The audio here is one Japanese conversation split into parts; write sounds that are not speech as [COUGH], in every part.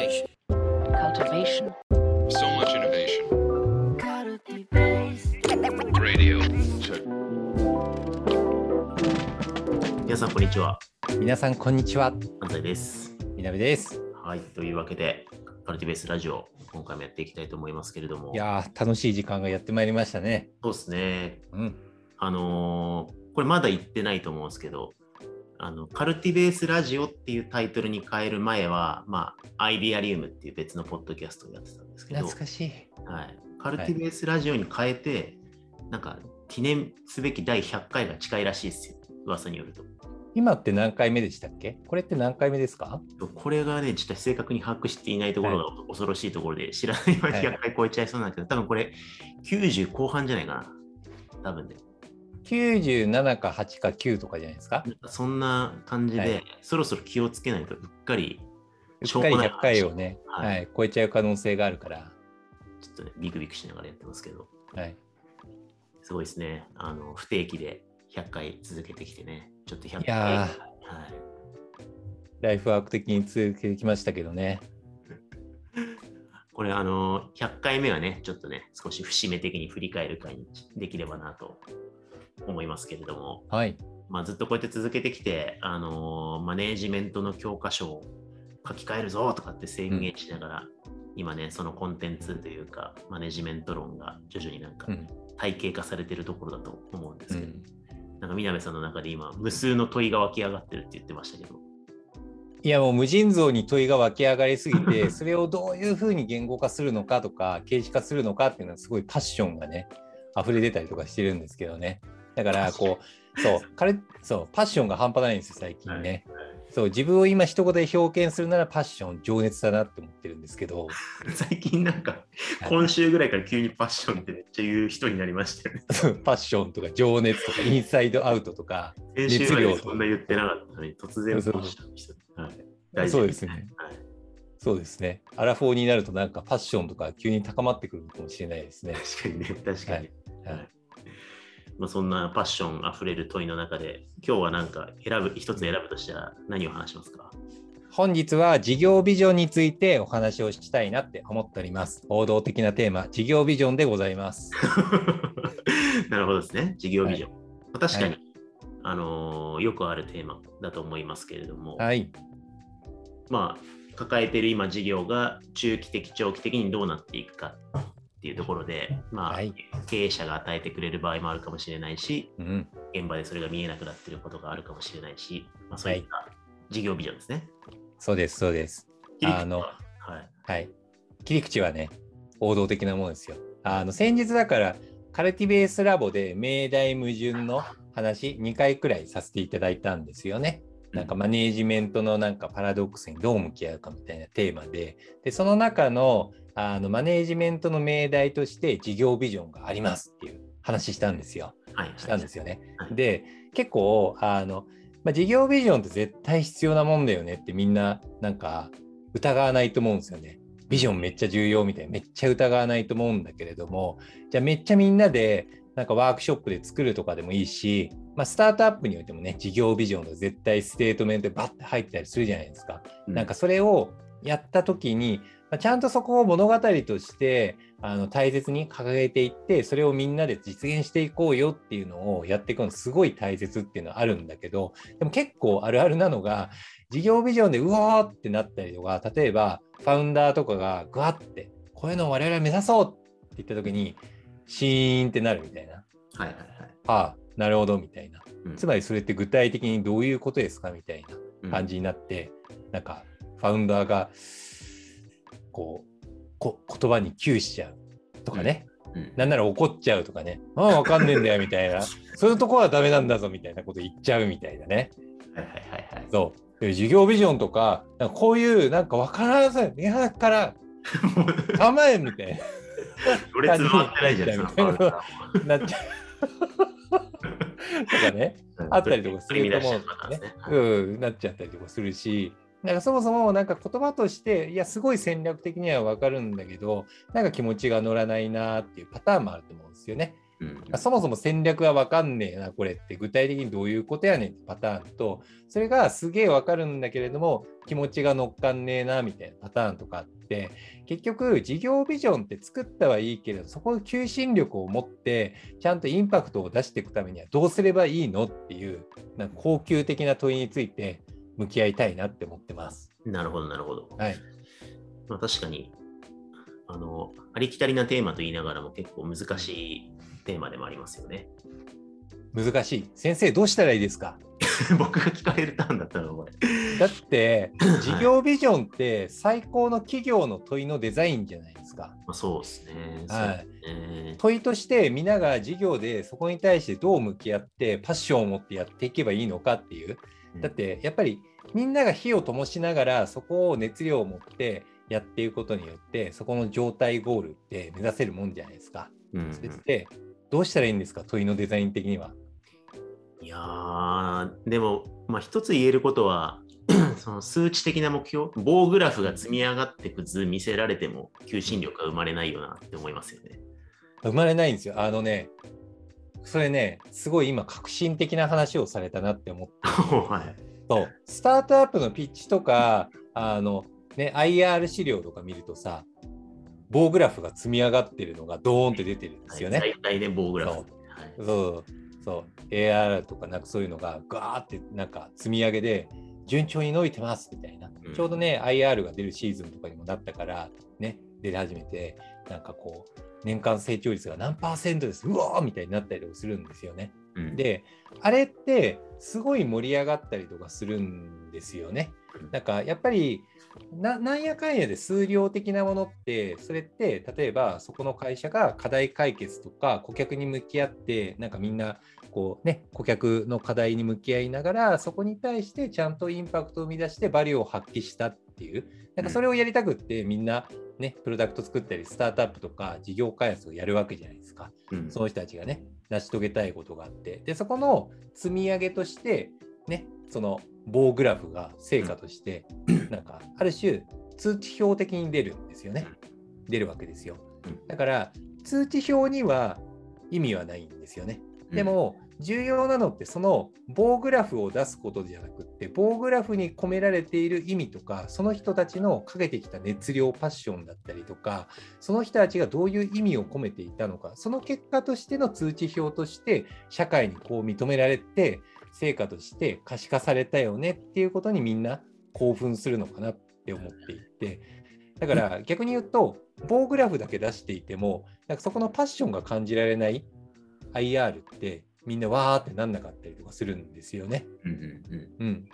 Cultivation. cultivation, So much innovation. Radio. Check. 皆さん、こんにちは。皆さん、こんにちは。安西です。みなべです。はい。というわけで、カルティベースラジオ、今回もやっていきたいと思いますけれども。いやー、楽しい時間がやってまいりましたね。そうですね。うん。あのーこれまだ言ってないと思うんですけど、あの、カルティベースラジオっていうタイトルに変える前は、まあ、アイデアリウムっていう別のポッドキャストをやってたんですけど、懐かしい。はい。カルティベースラジオに変えて、なんか、記念すべき第100回が近いらしいですよ。噂によると。今って何回目でしたっけ？これって何回目ですか？これがね、実は正確に把握していないところが恐ろしいところで、知らない間に100回超えちゃいそうなんだけど、多分これ90後半じゃないかな。多分ね。?97 か8か9とかじゃないですか？そんな感じで、はいそろそろ気をつけないとうっかり、うっかり100回をね、ね、はいはい、超えちゃう可能性があるから。ちょっとね、ビクビクしながらやってますけど、はい。すごいですね。あの、不定期で100回続けてきてね、ちょっと100回。いやはい、ライフワーク的に続けてきましたけどね。[LAUGHS] これ、あの、100回目はね、ちょっとね、少し節目的に振り返る会にできればなと思いますけれども、はい。まあ、ずっとこうやって続けてきて、あのーマネージメントの教科書を書き換えるぞとかって宣言しながら、今ね、そのコンテンツというか、マネジメント論が徐々になんかうん。体系化されてるところだと思うんですけど、うん、なんか南さんの中で今、無数の問いが湧き上がってるって言ってましたけど、いやもう無尽蔵に問いが湧き上がりすぎてそれをどういうふうに言語化するのかとか形式化するのかっていうのはすごいパッションがね溢れ出たりとかしてるんですけどねだからこうそう彼そうパッションが半端ないんですよ最近ね、そう自分を今一言で表現するならパッション情熱だなって思ってるんですけど。[LAUGHS] 最近なんか、今週ぐらいから急にパッションってめっちゃ言う人になりましたよね。[LAUGHS] パッションとか情熱とかインサイドアウトとか熱量そんな言ってなかったのに、突然パッションの人。はい。そうですね。はい。そうですね。アラフォーになるとなんかパッションとか急に高まってくるかもしれないですね。確かにね、確かに。はい。はいまあ、そんなパッションあふれる問いの中で、今日はなんか選ぶ、一つ選ぶとしたら何を話しますか？本日は事業ビジョンについてお話をしたいなって思っております。王道的なテーマ、事業ビジョンでございます。[LAUGHS] なるほどですね、事業ビジョン。まあ確かに、はいあのーよくあるテーマだと思いますけれども、はい。まあ、抱えている今事業が中期的、長期的にどうなっていくかっていうところで、まあ、はい経営者が与えてくれる場合もあるかもしれないし、うん。現場でそれが見えなくなっていることがあるかもしれないし、まあ、そういった事業ビジョンですね。そうです、そうです。あの、はい。はい。切り口はね、王道的なものですよ。あの、先日だから、カルティベースラボで命題矛盾の話、2回くらいさせていただいたんですよね。なんかマネージメントのなんかパラドックスにどう向き合うかみたいなテーマで、でその中のあのマネージメントの命題として事業ビジョンがありますっていう話したんですよ。はい。したんですよね。はいで、結構、あの、まあ、事業ビジョンって絶対必要なもんだよねってみんななんか疑わないと思うんですよね。ビジョンめっちゃ重要みたいなめっちゃ疑わないと思うんだけれどもじゃあめっちゃみんなでなんかワークショップで作るとかでもいいし、まあ、スタートアップにおいてもね事業ビジョンが絶対ステートメントでバッて入ったりするじゃないですか。なんかそれをやった時に、まあちゃんとそこを物語としてあの大切に掲げていってそれをみんなで実現していこうよっていうのをやっていくのすごい大切っていうのはあるんだけどでも結構あるあるなのが事業ビジョンでうわーってなったりとか例えばファウンダーとかがグワってこういうのを我々は目指そうって言った時にシーンってなるみたいなはいはいはい。ああなるほどみたいなうんつまりそれって具体的にどういうことですかみたいな感じになって、なんかファウンダーがこうこ言葉に窮しちゃうとかね、うんうんなんなら怒っちゃうとかね、ああ、わかんねえんだよみたいな、[LAUGHS] そういうとこはダメなんだぞみたいなこと言っちゃうみたいなね。はいはいはいはい。そう。で事業ビジョンとか、なんかこういうなんかわからんさい、いやから構えみたいろれ [LAUGHS] つ回ってないじゃないですか。みたいななっちゃう。とかね、あったりとかすると思うんだよね。うん、なっちゃったりとかするし、なんかそもそもなんか言葉として、いや、すごい戦略的にはわかるんだけど、なんか気持ちが乗らないなっていうパターンもあると思うんですよね。うんそもそも戦略は分かんねえな、これって具体的にどういうことやねんってパターンと、それがすげえ分かるんだけれども、気持ちが乗っかんねえなみたいなパターンとかあって、結局、事業ビジョンって作ったはいいけれど、そこの求心力を持って、ちゃんとインパクトを出していくためにはどうすればいいのっていう、なんか高級的な問いについて向き合いたいなって思ってます。なるほど、なるほど。はい。まあ、確かに、あの、ありきたりなテーマと言いながらも結構難しいテーマでもありますよね。難しい。先生、どうしたらいいですか？[LAUGHS] 僕が聞かれるターンだったのこれ。だって、事業ビジョンって最高の企業の問いのデザインじゃないですか。まあ、そうですね。はい問いとして皆が事業でそこに対してどう向き合ってパッションを持ってやっていけばいいのかっていうだってやっぱりみんなが火を灯しながらそこを熱量を持ってやっていくことによってそこの状態ゴールって目指せるもんじゃないですか。うんうんそれってどうしたらいいんですか？問いのデザイン的には。いやー、でも、まあ、一つ言えることは、[CLEARS THROAT] その数値的な目標、棒グラフが積み上がっていく図見せられても、求心力が生まれないよなって思いますよね。生まれないんですよ。あのねそれねすごい今革新的な話をされたなって思って [LAUGHS] はい。そうスタートアップのピッチとかあの、ね、IR 資料とか見るとさ棒グラフが積み上がってるのがドーンって出てるんですよね。大体ね、棒グラフ。そうはいそうそう AR とかなんかそういうのがガーってなんか積み上げで順調に伸びてますみたいな、うんちょうどね IR が出るシーズンとかにもなったからね出始めてなんかこう年間成長率が何パーセントですうわーみたいになったりとかするんですよね。うんであれってすごい盛り上がったりとかするんですよね。なんかやっぱりななんやかんやで数量的なものってそれって例えばそこの会社が課題解決とか顧客に向き合ってなんかみんなこうね顧客の課題に向き合いながらそこに対してちゃんとインパクトを生み出してバリューを発揮したっていうなんかそれをやりたくってみんなねプロダクト作ったりスタートアップとか事業開発をやるわけじゃないですか。うん。その人たちがね、成し遂げたいことがあって、で、そこの積み上げとして、ね、その棒グラフが成果として、なんか、ある種、通知表的に出るんですよね。出るわけですようん。だから、通知表には意味はないんですよね。で、も、重要なのって、その棒グラフを出すことじゃなくって、棒グラフに込められている意味とか、その人たちのかけてきた熱量、パッションだったりとか、その人たちがどういう意味を込めていたのか、その結果としての通知表として、社会にこう認められて、成果として可視化されたよねっていうことにみんな興奮するのかなって思っていて、だから逆に言うと、棒グラフだけ出していても、なんかそこのパッションが感じられない IR って、みんなわーってなんなかったりとかするんですよね。うんうんうんうん。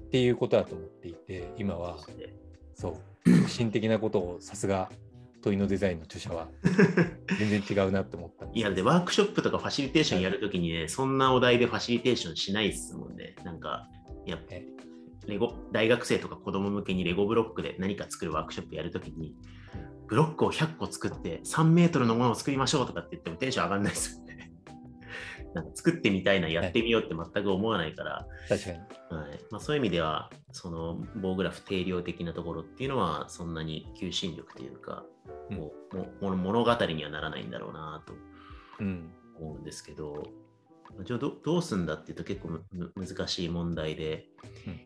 っていうことだと思っていて、今はそう、革新的なことをさすが問いのデザインの著者は [LAUGHS] 全然違うなって思ったんいや、で、ワークショップとかファシリテーションやるときにね、そんなお題でファシリテーションしないですもんね。なんか、いやえ、レゴ、大学生とか子供向けにレゴブロックで何か作るワークショップやるときに、ブロックを100個作って3メートルのものを作りましょうとかって言ってもテンション上がんないです。なんか作ってみたいな、やってみようって全く思わないから、確かに。はい。まあ、そういう意味では、その棒グラフ定量的なところっていうのは、そんなに求心力というか、もうもも物語にはならないんだろうなとうん。思うんですけど、じゃあどどうすんだっていうと結構難しい問題で、うん。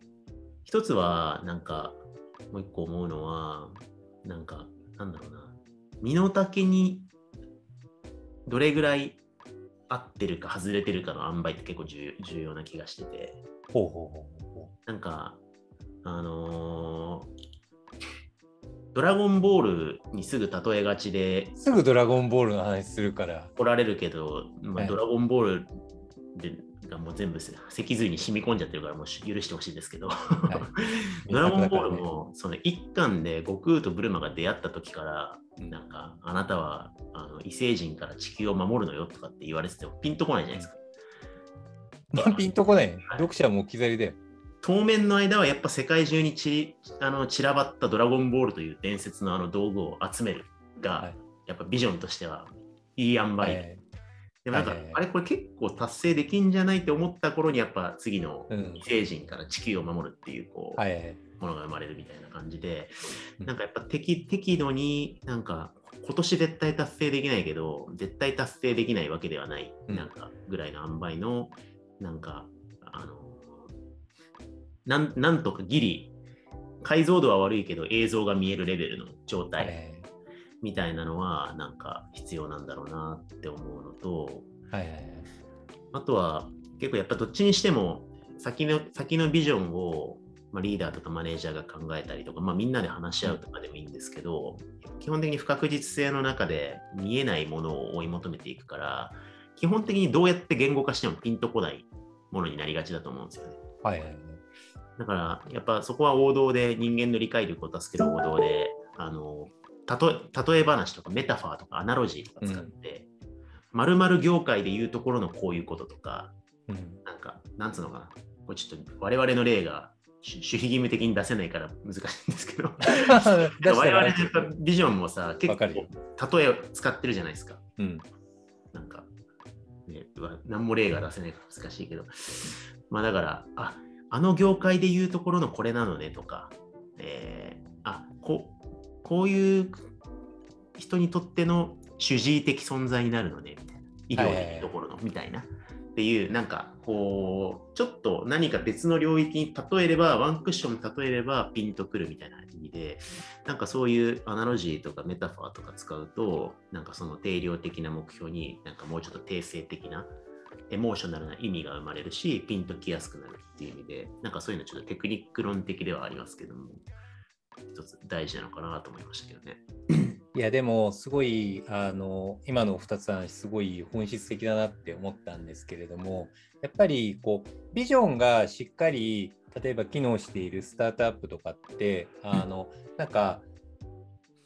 一つはなんかもう一個思うのはなんかなんだろうな。身の丈にどれぐらい合ってるか外れてるかの塩梅って結構重重要な気がしてて。ほうほうほうほうほなんかあのードラゴンボールにすぐ例えがちで。う。すぐドラゴンボールの話するから。怒られるけど、まあ、はい。ドラゴンボールでがもう全部脊髄に染み込んじゃってるからもうし許してほしいんですけど、[LAUGHS] ドラゴンボールもその一巻で悟空とブルマが出会った時からうんなんかあなたはあの異星人から地球を守るのよとかって言われててもピンとこないじゃないですか。まあピンとこない。読者も置き去りだよ。当面の間はやっぱ世界中にちあの散らばったドラゴンボールという伝説のあの道具を集めるが、はいやっぱビジョンとしてはいい塩梅、はいでもなんか、はいあれこれ結構達成できんじゃないって思った頃にやっぱ次のうん異星人から地球を守るっていうこう、はいはい。ものが生まれるみたいな感じで、うん。なんかやっぱ適適度になんか今年絶対達成できないけど、絶対達成できないわけではない、うん。なんかぐらいの塩梅の、なんか、あの、なんなんとかギリ、解像度は悪いけど映像が見えるレベルの状態はい。みたいなのは、なんか必要なんだろうなって思うのと、はいはいはい。あとは結構やっぱどっちにしても先の先のビジョンを、まあ、リーダーとかマネージャーが考えたりとか、まあ、みんなで話し合うとかでもいいんですけど、基本的に不確実性の中で見えないものを追い求めていくから、基本的にどうやって言語化してもピンとこないものになりがちだと思うんですよね。はいはいはいだから、やっぱそこは王道で人間の理解力を助ける王道で、あの、たと例え話とかメタファーとかアナロジーとか使って、まるまる業界で言うところのこういうこととか、うんなんか、なんつうのかな。これちょっと我々の例が守守秘義務的に出せないから難しいんですけど、[LAUGHS] 我々らのビジョンもさ、結構例えを使ってるじゃないですか。うんなんか、ね、何も例が出せないから難しいけど。まあだから、あ、あの業界で言うところのこれなのねとか、えーあこ、こういう人にとっての主治医的存在になるのね、みたいな。医療でいうところの、みたいな。っていう、なんか、こう、ちょっと何か別の領域に例えれば、ワンクッション例えればピンとくるみたいな意味で、なんかそういうアナロジーとかメタファーとか使うと、なんかその定量的な目標になんかもうちょっと定性的なエモーショナルな意味が生まれるし、ピンときやすくなるっていう意味で、なんかそういうのちょっとテクニック論的ではありますけども、一つ大事なのかなと思いましたけどね。いやでもすごいあの今の2つの話すごい本質的だなって思ったんですけれどもやっぱりこうビジョンがしっかり例えば機能しているスタートアップとかってあのなんか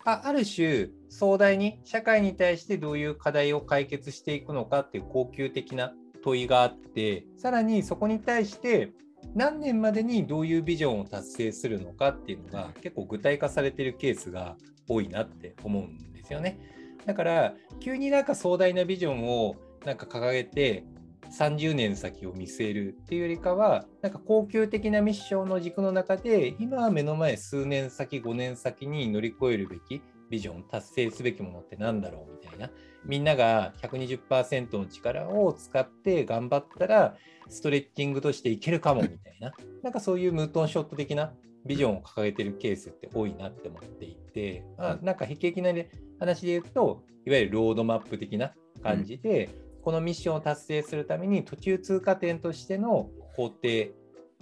あある種壮大に社会に対してどういう課題を解決していくのかっていう恒久的な問いがあってさらにそこに対して何年までにどういうビジョンを達成するのかっていうのが結構具体化されてるケースが多いなって思うんですよね。だから急になんか壮大なビジョンをなんか掲げて30年先を見据えるっていうよりかはなんか恒久的なミッションの軸の中で今は目の前数年先5年先に乗り越えるべきビジョン達成すべきものって何だろうみたいなみんなが120%の力を使って頑張ったらストレッチングとしていけるかもみたいななんかそういうムートンショット的なビジョンを掲げてるケースって多いなって思っていて、まあ、なんか悲劇な話で言うといわゆるロードマップ的な感じで、このミッションを達成するために途中通過点としての工程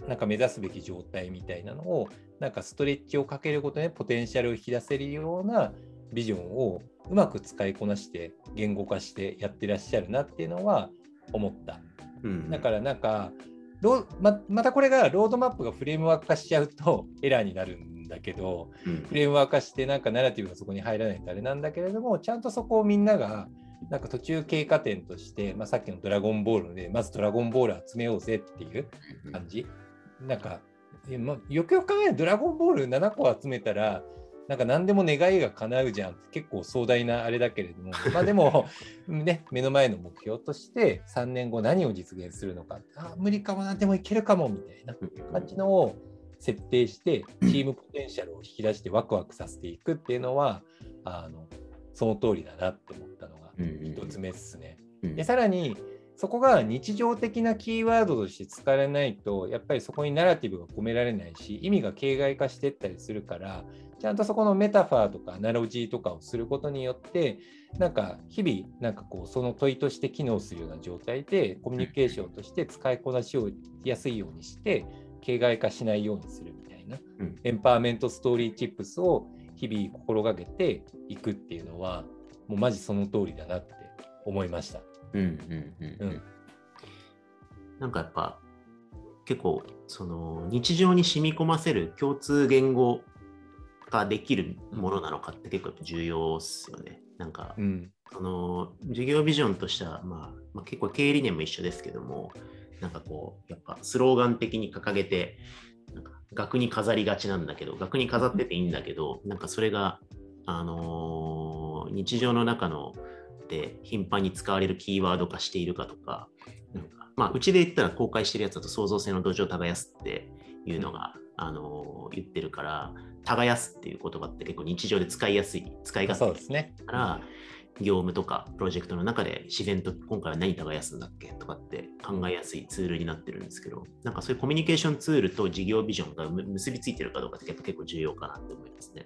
なんか目指すべき状態みたいなのをなんかストレッチをかけることでポテンシャルを引き出せるようなビジョンをうまく使いこなして言語化してやってらっしゃるなっていうのは思った。うん、だからなんかままたこれがロードマップがフレームワーク化しちゃうとエラーになるんだけどうんフレームワーク化してなんかナラティブがそこに入らないとあれなんだけれどもちゃんとそこをみんながなんか途中経過点として、まあ、さっきのドラゴンボールでまずドラゴンボール集めようぜっていう感じ。なんか、えま、よくよく考えるとドラゴンボール7個集めたら、なんか何でも願いが叶うじゃん。結構壮大なあれだけれども、[LAUGHS] まあでも、ね、目の前の目標として3年後何を実現するのか、あ無理かもな、でもいけるかもみたいな感じのを設定して、チームポテンシャルを引き出してワクワクさせていくっていうのは、あのその通りだなって思ったのが一つ目ですね。うん。でさらにそこが日常的なキーワードとして使われないとやっぱりそこにナラティブが込められないし意味が形骸化していったりするからちゃんとそこのメタファーとかアナロジーとかをすることによってなんか日々なんかこうその問いとして機能するような状態でコミュニケーションとして使いこなしをやすいようにして形骸化しないようにするみたいなうん。エンパワーメントストーリーチップスを日々心がけていくっていうのはもうマジその通りだなって思いました。うんうんうんうん。うん。なんかやっぱ結構その日常に染み込ませる共通言語化できるものなのかって結構重要っすよね。なんかうんその事業ビジョンとしては、まあ、まあ結構経営理念も一緒ですけどもなんかこうやっぱスローガン的に掲げてなんか額に飾りがちなんだけど額に飾ってていいんだけどなんかそれが、あのー日常の中ので頻繁に使われるキーワード化しているかとか、まあ、うちで言ったら公開してるやつだと創造性の土壌を耕すっていうのが、あのー言ってるから耕すっていう言葉って結構日常で使いやすい、使い勝手ですね。から、業務とかプロジェクトの中で自然と今回は何耕すんだっけとかって考えやすいツールになってるんですけど、なんかそういうコミュニケーションツールと事業ビジョンがむ結びついてるかどうかって結構結構重要かなって思いますね。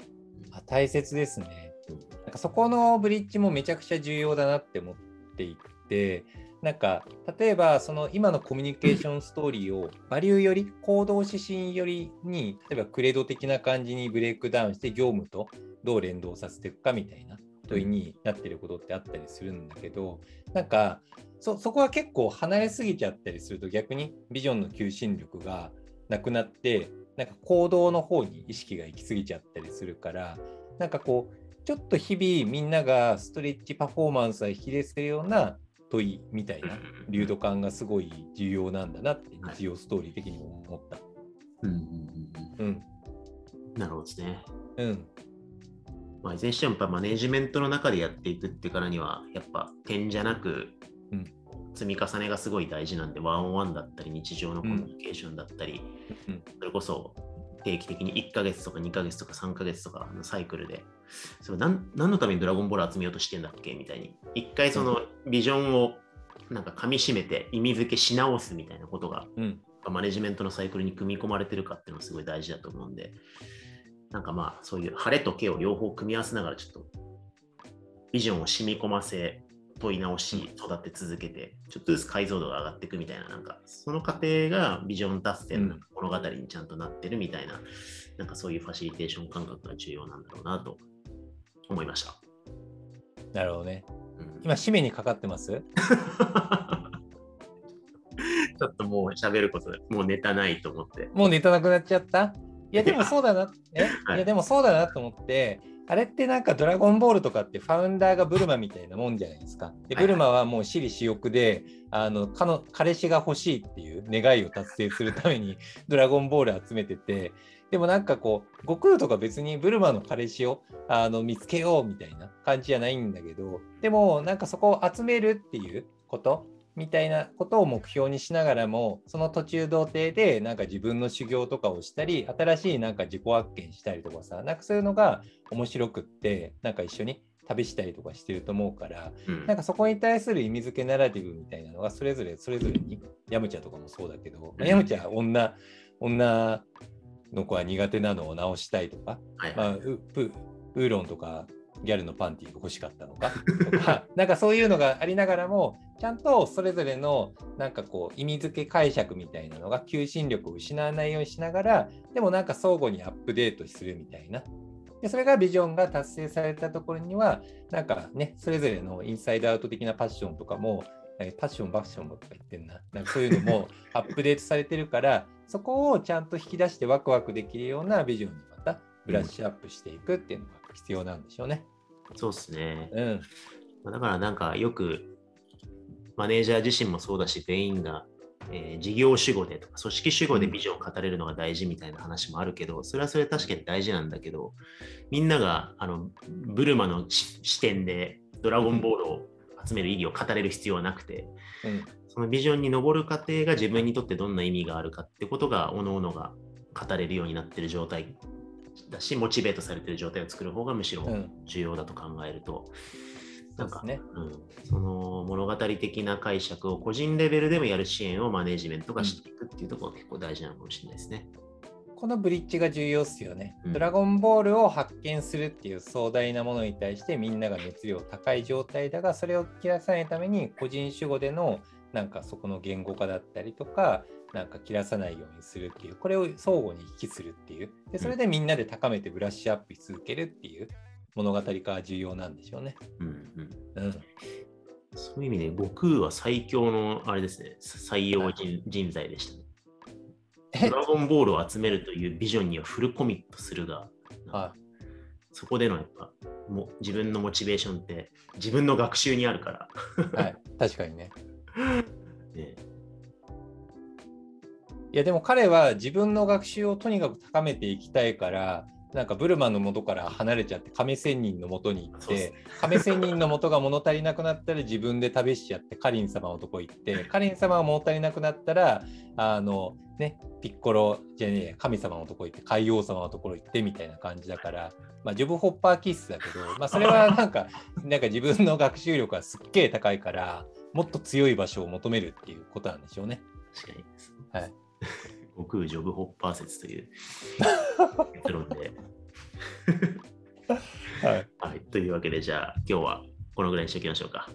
あ大切ですねうん。なんかそこのブリッジもめちゃくちゃ重要だなって思っていて、なんか例えばその今のコミュニケーションストーリーをバリューより行動指針よりに例えばクレード的な感じにブレイクダウンして業務とどう連動させていくかみたいな問いになってることってあったりするんだけどなんかそこは結構離れすぎちゃったりすると逆にビジョンの求心力がなくなってなんか行動の方に意識が行き過ぎちゃったりするからなんかこうちょっと日々みんながストレッチパフォーマンスが引き出せるような問いみたいな流動感がすごい重要なんだなって日常ストーリー的にも思った。うんうんうんうん。うん、なるほどですね。うん。まあ、いずれにしてもやっぱマネジメントの中でやっていくってからには、やっぱ点じゃなくうん、積み重ねがすごい大事なんで、ワンオンワンだったり、日常のコミュニケーションだったり、うんそれこそ定期的に1ヶ月とか2ヶ月とか3ヶ月とかのサイクルで、それ何何のためにドラゴンボール集めようとしてんだっけ？みたいに、一回そのビジョンをなんか噛み締めて意味付けし直すみたいなことがうん。マネジメントのサイクルに組み込まれてるかっていうのがすごい大事だと思うんで、なんかまあそういう晴れと毛を両方組み合わせながらちょっとビジョンを染み込ませ、問い直し、育て続けて、ちょっとずつ解像度が上がっていくみたいな、なんかその過程がビジョン達成の物語にちゃんとなってるみたいな、なんかそういうファシリテーション感覚が重要なんだろうなと思いました。なるほどね。うん今、締めにかかってます？[LAUGHS] ちょっともう喋ること、もうネタないと思って。もうネタなくなっちゃった？いや、でもそうだな。え？はいいや、でもそうだなと思って、あれってなんかドラゴンボールとかってファウンダーがブルマみたいなもんじゃないですか。で、はいブルマはもう私利私欲で、あの、かの彼氏が欲しいっていう願いを達成するために [LAUGHS] ドラゴンボール集めてて、でもなんかこう、悟空とか別にブルマの彼氏をあの見つけようみたいな感じじゃないんだけど、でもなんかそこを集めるっていうことみたいなことを目標にしながらも、その途中童貞でなんか自分の修行とかをしたり、新しいなんか自己発見したりとかさ、なんかそういうのが面白くって、なんか一緒に旅したりとかしてると思うから、うん。なんかそこに対する意味付けナラティブみたいなのがそれぞれそれぞれに、ヤムチャとかもそうだけど、まあヤムチャは女、女の子は苦手なのを直したいとか、はいまあ、ウプウーロンとかギャルのパンティーが欲しかったのか？と [LAUGHS] かなんかそういうのがありながらもちゃんとそれぞれのなんかこう意味付け解釈みたいなのが求心力を失わないようにしながらでもなんか相互にアップデートするみたいな。でそれがビジョンが達成されたところにはなんかねそれぞれのインサイドアウト的なパッションとかもえパッションバッションもとか言ってんななんかそういうのも [LAUGHS] アップデートされてるからそこをちゃんと引き出してワクワクできるようなビジョンにまたブラッシュアップしていくっていうのが必要なんでしょうね。そうですね。うん。まあだからなんかよくマネージャー自身もそうだし、全員が、えー事業主語でとか組織主語でビジョンを語れるのが大事みたいな話もあるけど、それはそれで確かに大事なんだけど、みんながあのブルマのし視点でドラゴンボールを集める意義を語れる必要はなくて、うん。そのビジョンに上る過程が自分にとってどんな意味があるかってことが、各々が語れるようになってる状態だし、モチベートされてる状態を作る方がむしろうん重要だと考えると、なんかそうですね。うん、その物語的な解釈を個人レベルでもやる支援をマネジメントがしていくっていうところが結構大事なのかもしれないですね。このブリッジが重要っすよね。うんドラゴンボールを発見するっていう壮大なものに対してみんなが熱量高い状態だが、それを切らさないために個人主語でのなんかそこの言語化だったりとか、なんか切らさないようにするっていう、これを相互に引きするっていう。で、それでみんなで高めてブラッシュアップし続けるっていう物語化が重要なんでしょうね。うんうん、うん。そういう意味で、悟空は最強のあれですね、採用人人材でしたね。え？ドラゴンボールを集めるというビジョンにはフルコミットするが、はそこでのやっぱも自分のモチベーションって自分の学習にあるから。い。はい。確かにね。[LAUGHS] ね。いやでも彼は自分の学習をとにかく高めていきたいからなんかブルマの元から離れちゃって亀仙人の元に行って亀仙人の元が物足りなくなったら自分で旅しちゃってカリン様のとこ行って [LAUGHS] カリン様が物足りなくなったらあのねピッコロじゃねえ神様のとこ行って海王様のところ行ってみたいな感じだから、まあ、ジョブホッパー気質だけど、まあ、それはなんか [LAUGHS] なんか自分の学習力がすっげえ高いからもっと強い場所を求めるっていうことなんでしょうね。確かに。はい。悟空ジョブホッパー説という [LAUGHS] 結論で。はいはい。というわけで、じゃあ今日はこのぐらいにしておきましょうか。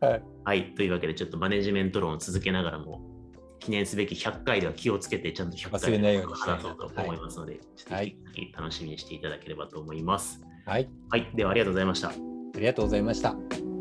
はいはい。というわけで、ちょっとマネジメント論を続けながらも、記念すべき100回では気をつけて、ちゃんと100回忘れないようにしたい話なそうと思いますので、ちょっとはい引き続き楽しみにしていただければと思います。はい、はい。では、ありがとうございました。ありがとうございました。